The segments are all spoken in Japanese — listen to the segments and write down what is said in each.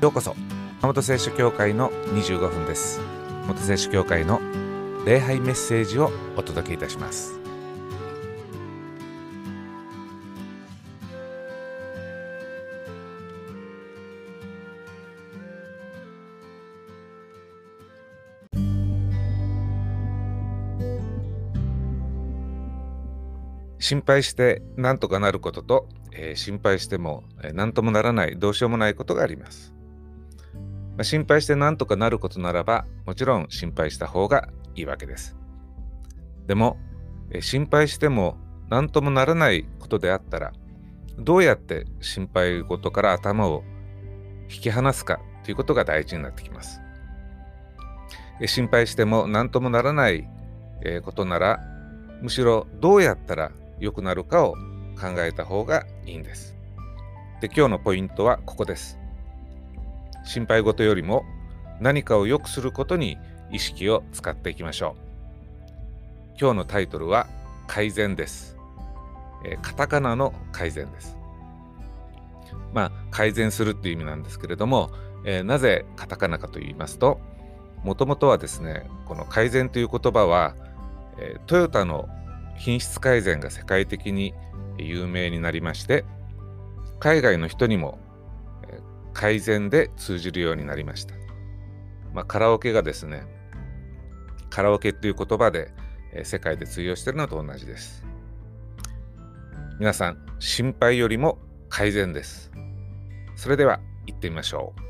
ようこそ。元聖書協会の25分です。元聖書協会の礼拝メッセージをお届けいたします。心配して何とかなることと、えー、心配しても何ともならないどうしようもないことがあります。まあ、心配して何とかなることならば、もちろん心配した方がいいわけです。でも、心配しても何ともならないことであったら、どうやって心配事から頭を引き離すかということが大事になってきます。心配しても何ともならない、ことなら、むしろどうやったら良くなるかを考えた方がいいんです。で、今日のポイントはここです。心配事よりも何かを良くすることに意識を使っていきましょう。今日のタイトルは改善です、えー、カタカナの改善です。まあ改善するっていう意味なんですけれども、えー、なぜカタカナかと言いますともともとはですねこの改善という言葉は、えー、トヨタの品質改善が世界的に有名になりまして海外の人にも改善で通じるようになりました。まあ、カラオケがですね、カラオケっていう言葉で、えー、世界で通用してるのと同じです。皆さん、心配よりも改善です。それでは行ってみましょう。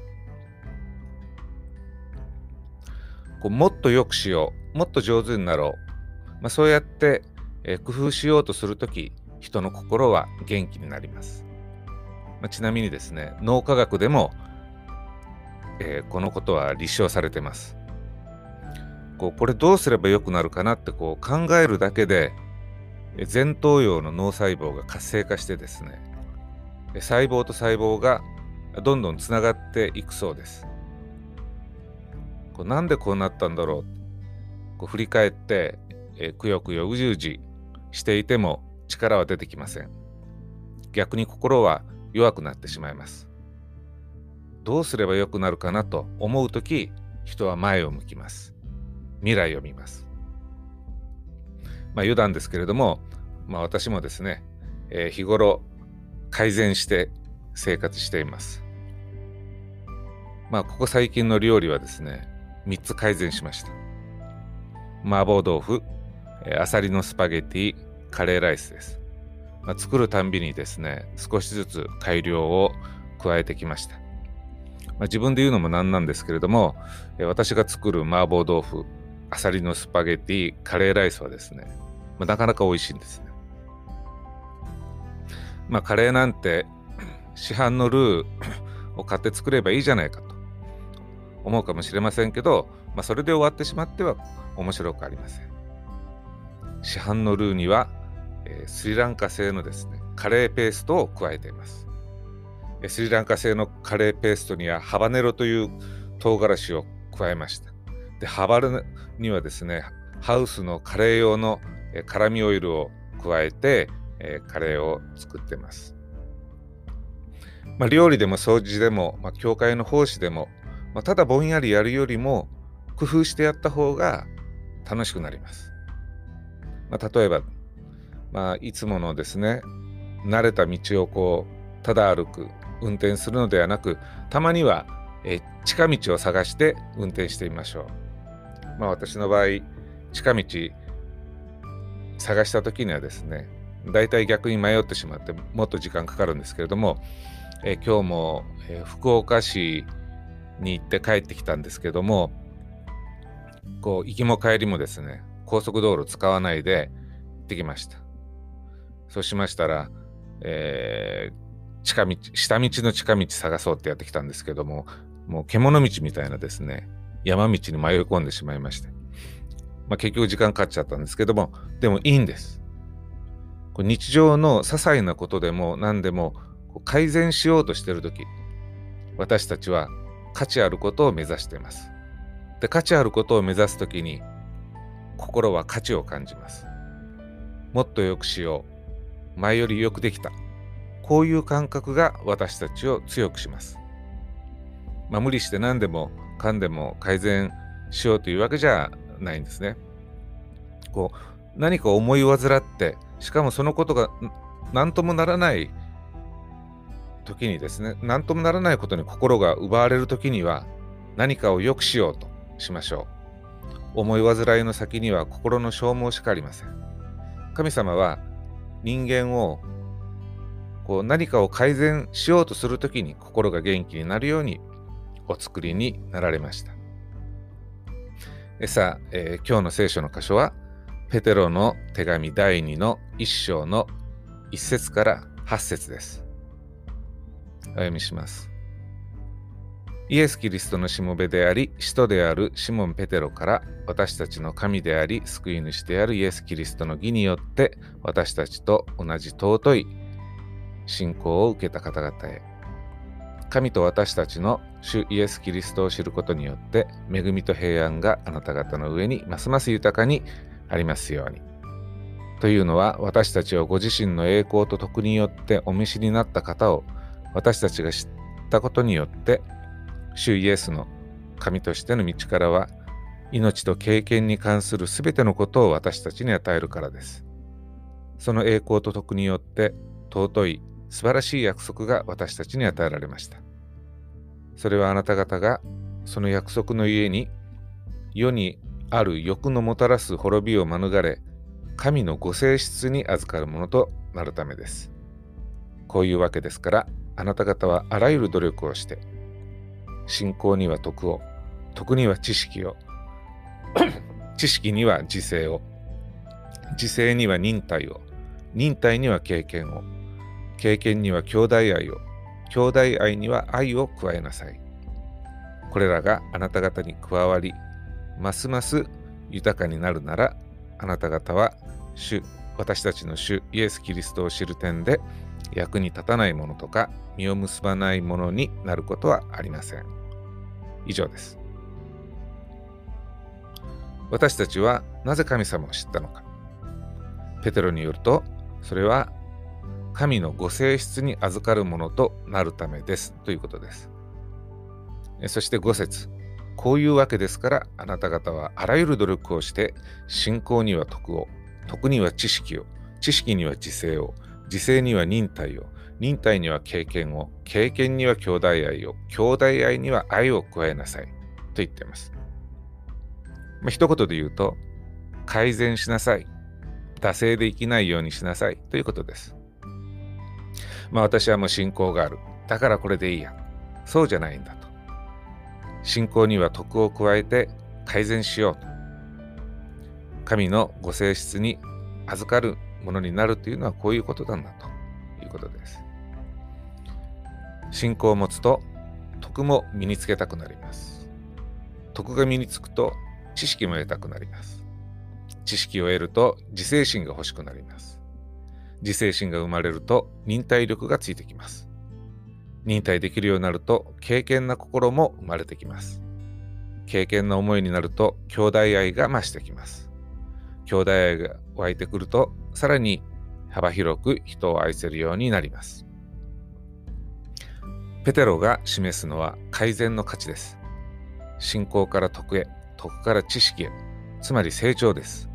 こうもっと良くしよう、もっと上手になろう。まあ、そうやって、えー、工夫しようとするとき、人の心は元気になります。まあ、ちなみにですね脳科学でも、えー、このことは立証されてます。こうこれどうすればよくなるかなってこう考えるだけで前頭葉の脳細胞が活性化してですね細胞と細胞がどんどんつながっていくそうです。こうなんでこうなったんだろう。こう振り返って、えー、くよくようじうじしていても力は出てきません。逆に心は弱くなってしまいます。どうすればよくなるかなと思うとき、人は前を向きます。未来を見ます。まあ余談ですけれども、まあ私もですね、えー、日頃改善して生活しています。まあここ最近の料理はですね、3つ改善しました。麻婆豆腐、えー、アサリのスパゲティ、カレーライスです。まあ、作るたんびにですね少しずつ改良を加えてきました、まあ、自分で言うのもなんなんですけれども、私が作る麻婆豆腐あさりのスパゲティカレーライスはですね、まあ、なかなか美味しいんですね。まあカレーなんて 市販のルーを買って作ればいいじゃないかと思うかもしれませんけど、まあ、それで終わってしまっては面白くありません。市販のルーにはえスリランカ製のですねカレーペーストを加えています。スリランカ製のカレーペーストにはハバネロという唐辛子を加えました。で、ハバネロにはですね、ハウスのカレー用の辛味オイルを加えて、えカレーを作ってます。まあ、料理でも掃除でも、まあ、教会の奉仕でも、まあ、ただぼんやりやるよりも工夫してやった方が楽しくなります。ま、例えばまあ、いつものですね慣れた道をこうただ歩く運転するのではなくたまにはえ近道を探して運転してみましょう。まあ、私の場合近道探した時にはですねだいたい逆に迷ってしまってもっと時間かかるんですけれども、え今日も、え福岡市に行って帰ってきたんですけどもこう行きも帰りもですね高速道路使わないで行ってきました。そうしましたら、えー、近道、下道の近道探そうってやってきたんですけども、もう獣道みたいなですね、山道に迷い込んでしまいまして。まあ、結局時間かかっちゃったんですけども、でもいいんです。こ日常の些細なことでも何でも改善しようとしてるとき、私たちは価値あることを目指しています。で、価値あることを目指すときに、心は価値を感じます。もっと良くしよう。前よりよくできた。こういう感覚が私たちを強くします。まあ、無理して何でもかんでも改善しようというわけじゃないんですね。こう何か思い患ってしかもそのことが何ともならない時にですね何ともならないことに心が奪われる時には何かを良くしようとしましょう。思い煩いの先には心の消耗しかありません。神様は人間をこう何かを改善しようとする時に心が元気になるようにお作りになられました。さあ、えー、今日の聖書の箇所はペテロの手紙第2の1章の1節から8節です。お読みします。イエス・キリストのしもべであり、使徒であるシモン・ペテロから私たちの神であり、救い主であるイエス・キリストの義によって私たちと同じ尊い信仰を受けた方々へ。神と私たちの主イエス・キリストを知ることによって恵みと平安があなた方の上にますます豊かにありますように。というのは私たちをご自身の栄光と徳によってお召しになった方を私たちが知ったことによって主イエスの神としての道からは命と経験に関するすべてのことを私たちに与えるからです。その栄光と徳によって尊い素晴らしい約束が私たちに与えられました。それはあなた方がその約束のゆえに世にある欲のもたらす滅びを免れ神のご性質に預かるものとなるためです。こういうわけですからあなた方はあらゆる努力をして信仰には徳を、徳には知識を、知識には自制を、自制には忍耐を、忍耐には経験を、経験には兄弟愛を、兄弟愛には愛を加えなさい。これらがあなた方に加わり、ますます豊かになるなら、あなた方は主、私たちの主イエス・キリストを知る点で役に立たないものとか実を結ばないものになることはありません。以上です。私たちはなぜ神様を知ったのか。ペテロによると、それは神のご性質に預かるものとなるためですということです。そして5節こういうわけですからあなた方はあらゆる努力をして信仰には徳を、徳には知識を、知識には自制を、自制には忍耐を、忍耐には経験を、経験には兄弟愛を、兄弟愛には愛を加えなさい。と言っています。まあ、一言で言うと、改善しなさい。惰性で生きないようにしなさい。ということです。まあ私はもう信仰がある。だからこれでいいや。そうじゃないんだと。信仰には徳を加えて改善しようと。神のご性質に預かるものになるというのはこういうことなんだということです。信仰を持つと徳も身につけたくなります。徳が身につくと知識も得たくなります。知識を得ると自制心が欲しくなります。自制心が生まれると忍耐力がついてきます。忍耐できるようになると敬虔な心も生まれてきます。敬虔な思いになると兄弟愛が増してきます。兄弟愛が湧いてくるとさらに幅広く人を愛せるようになります。ペテロが示すのは改善の価値です。信仰から徳へ、徳から知識へ、つまり成長です。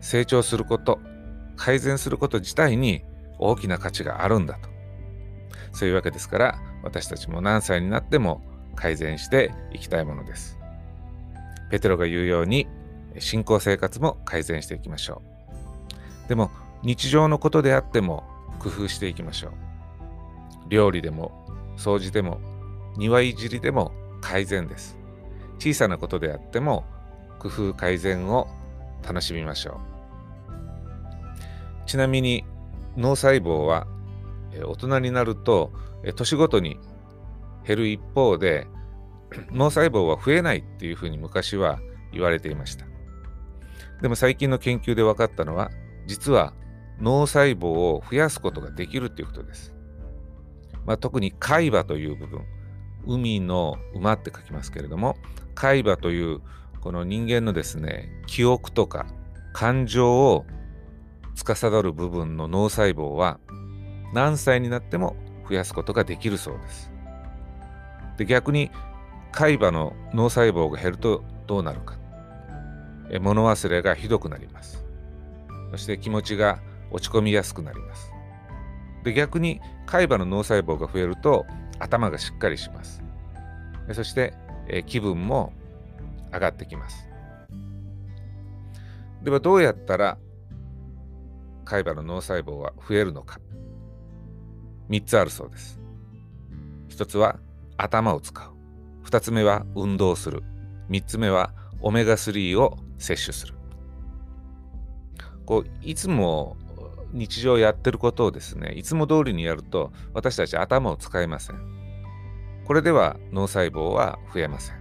成長すること、改善すること自体に大きな価値があるんだと。そういうわけですから、私たちも何歳になっても改善していきたいものです。ペテロが言うように、信仰生活も改善していきましょう。でも、日常のことであっても工夫していきましょう。料理でも掃除でも庭いじりでも改善です。小さなことであっても工夫改善を楽しみましょう。ちなみに脳細胞は大人になると年ごとに減る一方で 脳細胞は増えないっていうふうに昔は言われていました。でも最近の研究で分かったのは実は脳細胞を増やすことができるっていうことです。まあ、特に海馬という部分海の馬って書きますけれども海馬というこの人間のですね記憶とか感情を司る部分の脳細胞は何歳になっても増やすことができるそうです。で逆に海馬の脳細胞が減るとどうなるか。物忘れがひどくなります。そして気持ちが落ち込みやすくなります。で逆に海馬の脳細胞が増えると頭がしっかりします。そしてえ気分も上がってきます。ではどうやったら海馬の脳細胞は増えるのか。3つあるそうです。1つは頭を使う。2つ目は運動する。3つ目はオメガ3を摂取する。こういつも日常やってることをですねいつも通りにやると私たち頭を使いません。これでは脳細胞は増えません。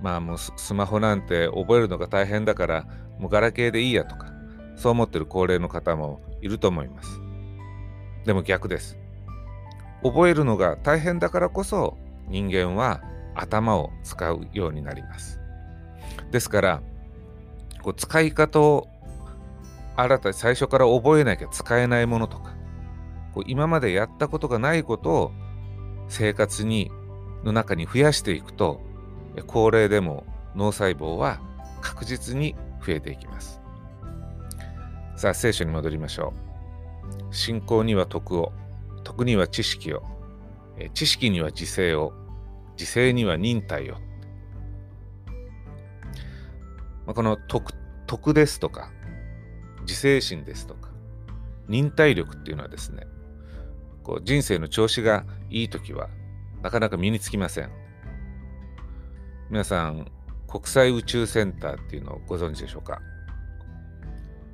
まあもうスマホなんて覚えるのが大変だからもうガラケーでいいやとかそう思ってる高齢の方もいると思います。でも逆です。覚えるのが大変だからこそ人間は頭を使うようになります。ですからこう使い方を新たに最初から覚えなきゃ使えないものとかこう今までやったことがないことを生活にの中に増やしていくと高齢でも脳細胞は確実に増えていきます。さあ聖書に戻りましょう。信仰には徳を徳には知識を知識には自制を自制には忍耐を。この徳徳ですとか自制心ですとか忍耐力っていうのはですねこう人生の調子がいい時はなかなか身につきません。皆さん国際宇宙センターっていうのをご存知でしょうか、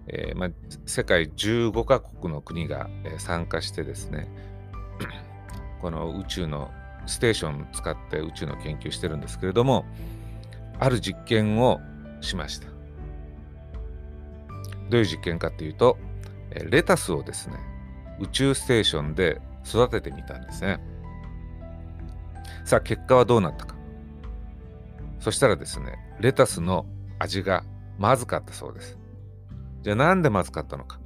えーまあ、世界15カ国の国が、えー、参加してですね この宇宙のステーションを使って宇宙の研究してるんですけれどもある実験をしました。どういう実験かっていうとレタスをですね宇宙ステーションで育ててみたんですね。さあ結果はどうなったか。そしたらですねレタスの味がまずかったそうです。じゃあなんでまずかったのか。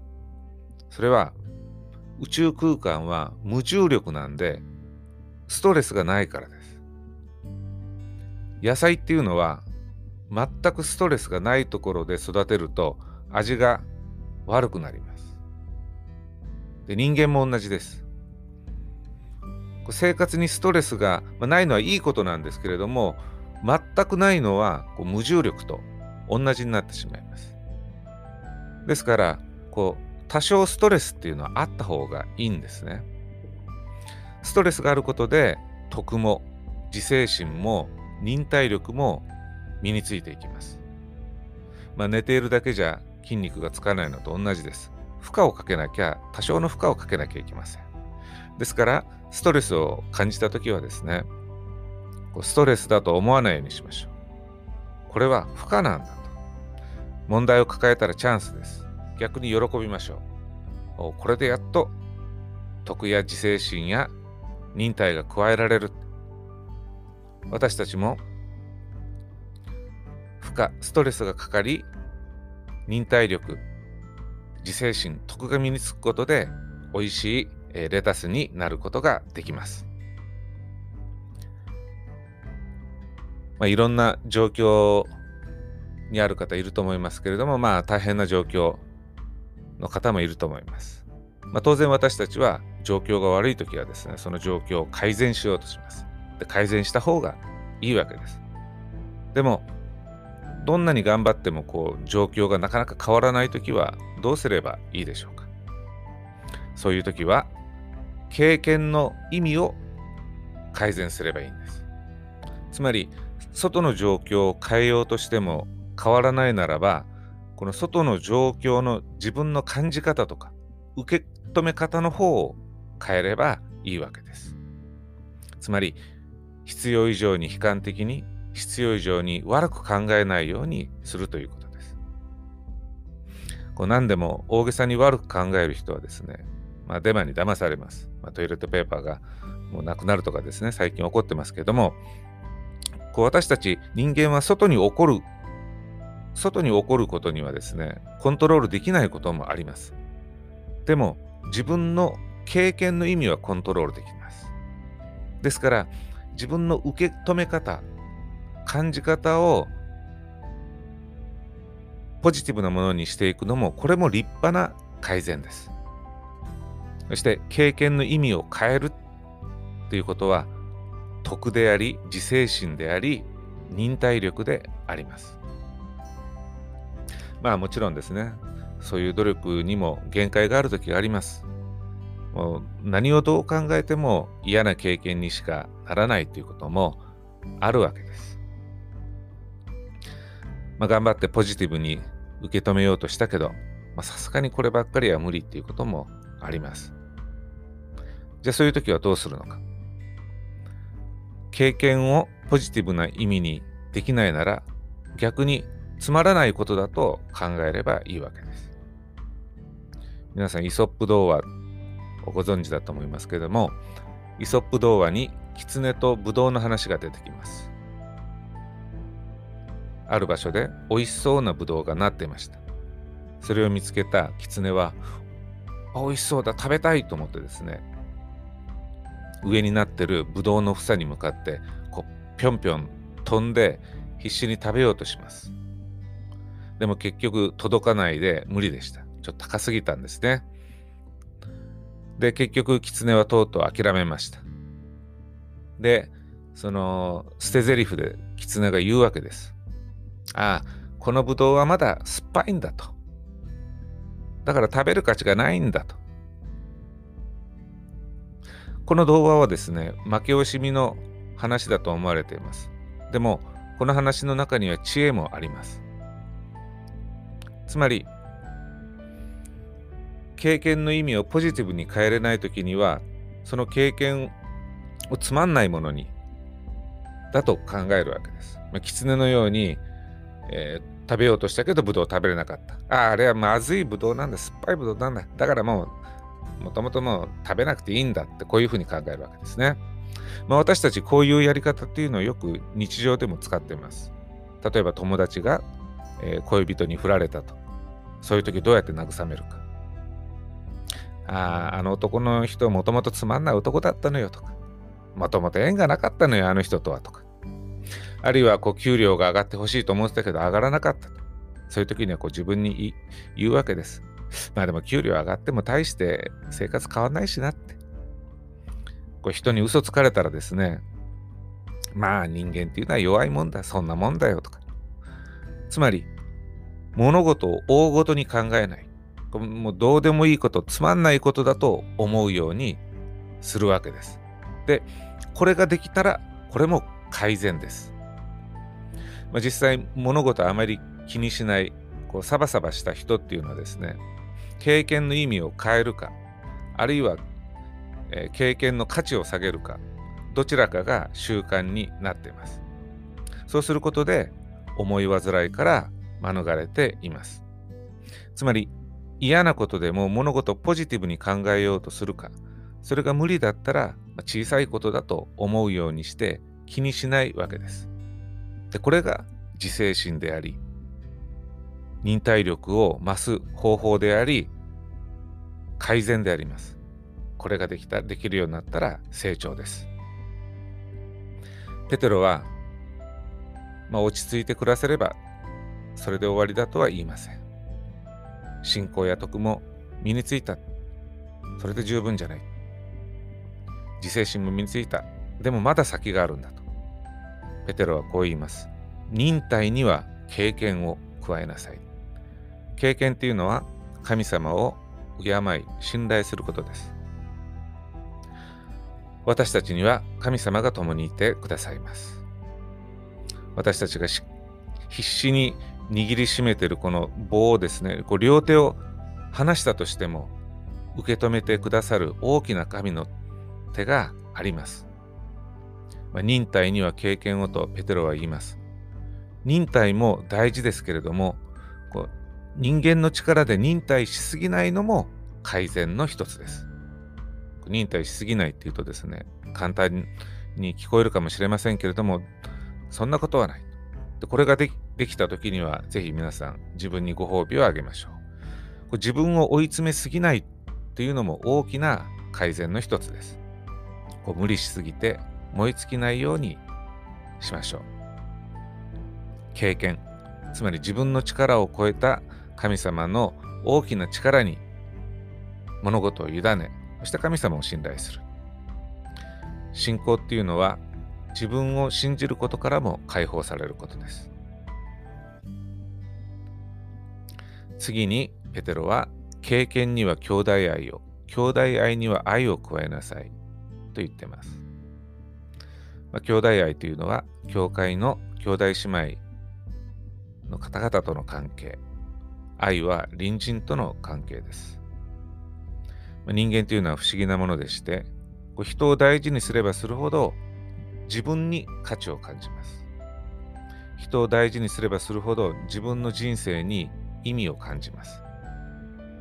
それは宇宙空間は無重力なんでストレスがないからです。野菜っていうのは全くストレスがないところで育てると味が悪くなります。で人間も同じです。生活にストレスがないのはいいことなんですけれども全くないのは無重力と同じになってしまいます。ですからこう多少ストレスっていうのはあった方がいいんですね。ストレスがあることで徳も自制心も忍耐力も身についていきます。まあ、寝ているだけじゃ筋肉がつかないのと同じです。負荷をかけなきゃ、多少の負荷をかけなきゃいけません。ですから、ストレスを感じたときはですね、ストレスだと思わないようにしましょう。これは負荷なんだと。問題を抱えたらチャンスです。逆に喜びましょう。これでやっと徳や自制心や忍耐が加えられる。私たちも負荷、ストレスがかかり、忍耐力、自制心、徳が身につくことで、美味しいレタスになることができます。まあ、いろんな状況にある方いると思いますけれども、まあ大変な状況の方もいると思います。まあ、当然私たちは状況が悪い時はですね、その状況を改善しようとします。で改善した方がいいわけです。でも、どんなに頑張ってもこう状況がなかなか変わらないときはどうすればいいでしょうか？そういうときは経験の意味を改善すればいいんです。つまり外の状況を変えようとしても変わらないならばこの外の状況の自分の感じ方とか受け止め方の方を変えればいいわけです。つまり必要以上に悲観的に必要以上に悪く考えないようにするということです。こう何でも大げさに悪く考える人はですね、まあ、デマに騙されます。まあ、トイレットペーパーがもうなくなるとかですね、最近起こってますけども、こう私たち人間は外に起こる、外に起こることにはですね、コントロールできないこともあります。でも、自分の経験の意味はコントロールできます。ですから自分の受け止め方感じ方をポジティブなものにしていくのもこれも立派な改善です。そして経験の意味を変えるということは徳であり自制心であり忍耐力であります。まあもちろんですね。そういう努力にも限界がある時があります。もう何をどう考えても嫌な経験にしかならないということもあるわけです。まあ、頑張ってポジティブに受け止めようとしたけど、さすがにこればっかりは無理っていうこともあります。じゃあそういう時はどうするのか。経験をポジティブな意味にできないなら逆につまらないことだと考えればいいわけです。皆さんイソップ童話をご存知だと思いますけれどもイソップ童話に狐とブドウの話が出てきます。ある場所で美味しそうなブドウがなっていました。それを見つけた狐は、美味しそうだ、食べたいと思ってですね、上になってるブドウの房に向かって、こう、ぴょんぴょん飛んで必死に食べようとします。でも結局届かないで無理でした。ちょっと高すぎたんですね。で、結局狐はとうとう諦めました。で、その捨て台詞で狐が言うわけです。ああ、このブドウはまだ酸っぱいんだと。だから食べる価値がないんだと。この童話はですね、負け惜しみの話だと思われています。でも、この話の中には知恵もあります。つまり、経験の意味をポジティブに変えれないときには、その経験をつまんないものに、だと考えるわけです。まあ、狐のように、えー、食べようとしたけどブドウ食べれなかった。ああ、れはまずいブドウなんだ、酸っぱいブドウなんだ。だからもう、もともともう食べなくていいんだってこういうふうに考えるわけですね。まあ、私たちこういうやり方っていうのをよく日常でも使っています。例えば友達が、えー、恋人に振られたと。そういう時どうやって慰めるか。ああ、あの男の人もともとつまんない男だったのよとか。もともと縁がなかったのよ、あの人とはとか。あるいはこう給料が上がってほしいと思ってたけど上がらなかったと。そういう時にはこう自分に言うわけです。まあでも給料上がっても大して生活変わんないしなって。こう人に嘘つかれたらですね、まあ人間っていうのは弱いもんだ、そんなもんだよとか。つまり、物事を大ごとに考えない。もうどうでもいいこと、つまんないことだと思うようにするわけです。で、これができたら、これも改善です。まあ、実際物事あまり気にしないこうサバサバした人っていうのはですね経験の意味を変えるかあるいは、えー、経験の価値を下げるかどちらかが習慣になっています。そうすることで思い煩いから免れています。つまり嫌なことでも物事をポジティブに考えようとするかそれが無理だったら小さいことだと思うようにして気にしないわけです。でこれが自制心であり忍耐力を増す方法であり改善であります。これができたできるようになったら成長です。ペテロは、まあ、落ち着いて暮らせればそれで終わりだとは言いません。信仰や徳も身についた。それで十分じゃない。自制心も身についた。でもまだ先があるんだと。ペテロはこう言います。忍耐には経験を加えなさい。経験っていうのは神様を敬い信頼することです。私たちには神様が共にいてくださいます。私たちが必死に握りしめているこの棒をですね、こう両手を離したとしても受け止めてくださる大きな神の手があります。まあ、忍耐には経験をとペテロは言います。忍耐も大事ですけれども、こう人間の力で忍耐しすぎないのも改善の一つです。忍耐しすぎないっていうとですね、簡単に聞こえるかもしれませんけれども、そんなことはない。でこれがでできた時には、ぜひ皆さん自分にご褒美をあげましょう。こう自分を追い詰めすぎないっていうのも大きな改善の一つです。こう無理しすぎて燃え尽きないようにしましょう。経験。つまり自分の力を超えた神様の大きな力に物事を委ねそして神様を信頼する。信仰っていうのは自分を信じることからも解放されることです。次にペテロは経験には兄弟愛を兄弟愛には愛を加えなさいと言ってます、まあ、兄弟愛というのは教会の兄弟姉妹の方々との関係。愛は隣人との関係です、まあ、人間というのは不思議なものでしてこう人を大事にすればするほど自分に価値を感じます。人を大事にすればするほど自分の人生に意味を感じます。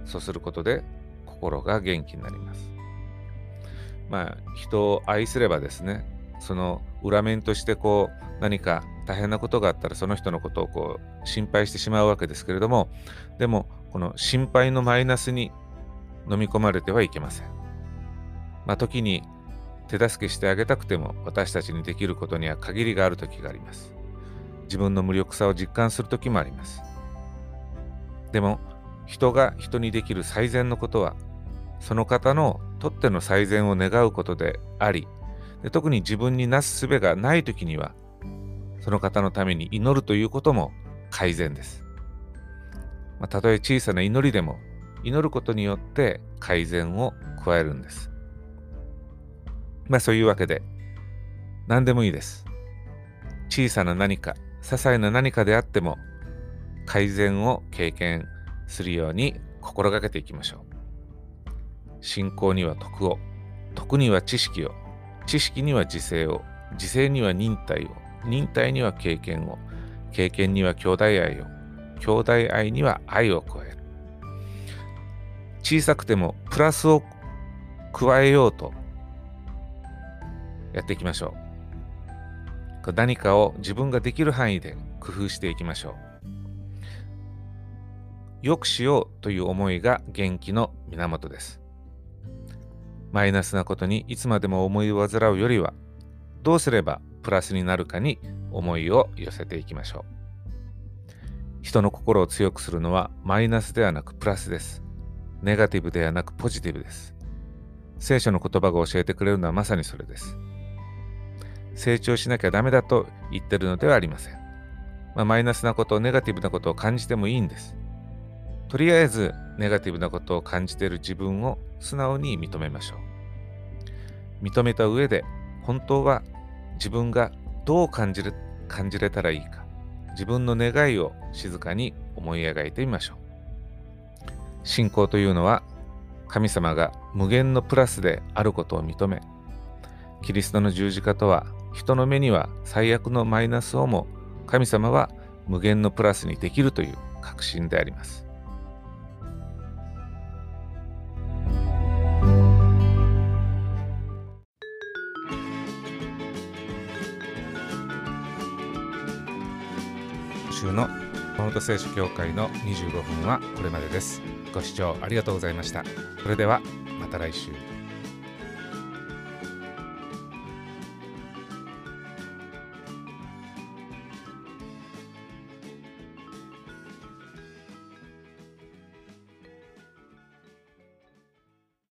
そうすることで心が元気になります。まあ人を愛すればですねその裏面としてこう何か大変なことがあったらその人のことをこう心配してしまうわけですけれどもでもこの心配のマイナスに飲み込まれてはいけません。まあ、時に手助けしてあげたくても私たちにできることには限りがある時があります。自分の無力さを実感する時もあります。でも人が人にできる最善のことはその方のとっての最善を願うことでありで特に自分になすすべがない時にはその方のために祈るということも改善です。まあ、たとえ小さな祈りでも祈ることによって改善を加えるんです。まあそういうわけで何でもいいです。小さな何か、些細な何かであっても改善を経験するように心がけていきましょう。信仰には徳を、徳には知識を、知識には自制を、自制には忍耐を、忍耐には経験を、経験には兄弟愛を、兄弟愛には愛を加える。小さくてもプラスを加えようとやっていきましょう。何かを自分ができる範囲で工夫していきましょう。良くしようという思いが元気の源です。マイナスなことにいつまでも思いを煩うよりは、どうすればプラスになるかに思いを寄せていきましょう。人の心を強くするのはマイナスではなくプラスです。ネガティブではなくポジティブです。聖書の言葉が教えてくれるのはまさにそれです。成長しなきゃダメだと言ってるのではありません。まあ、マイナスなこと、ネガティブなことを感じてもいいんです。とりあえずネガティブなことを感じている自分を素直に認めましょう。認めた上で本当は自分がどう感じる感じれたらいいか自分の願いを静かに思い描いてみましょう。信仰というのは神様が無限のプラスであることを認めキリストの十字架とは人の目には最悪のマイナスをも神様は無限のプラスにできるという確信であります。週の本聖書協会の25分はこれまでです。ご視聴ありがとうございました。それではまた来週。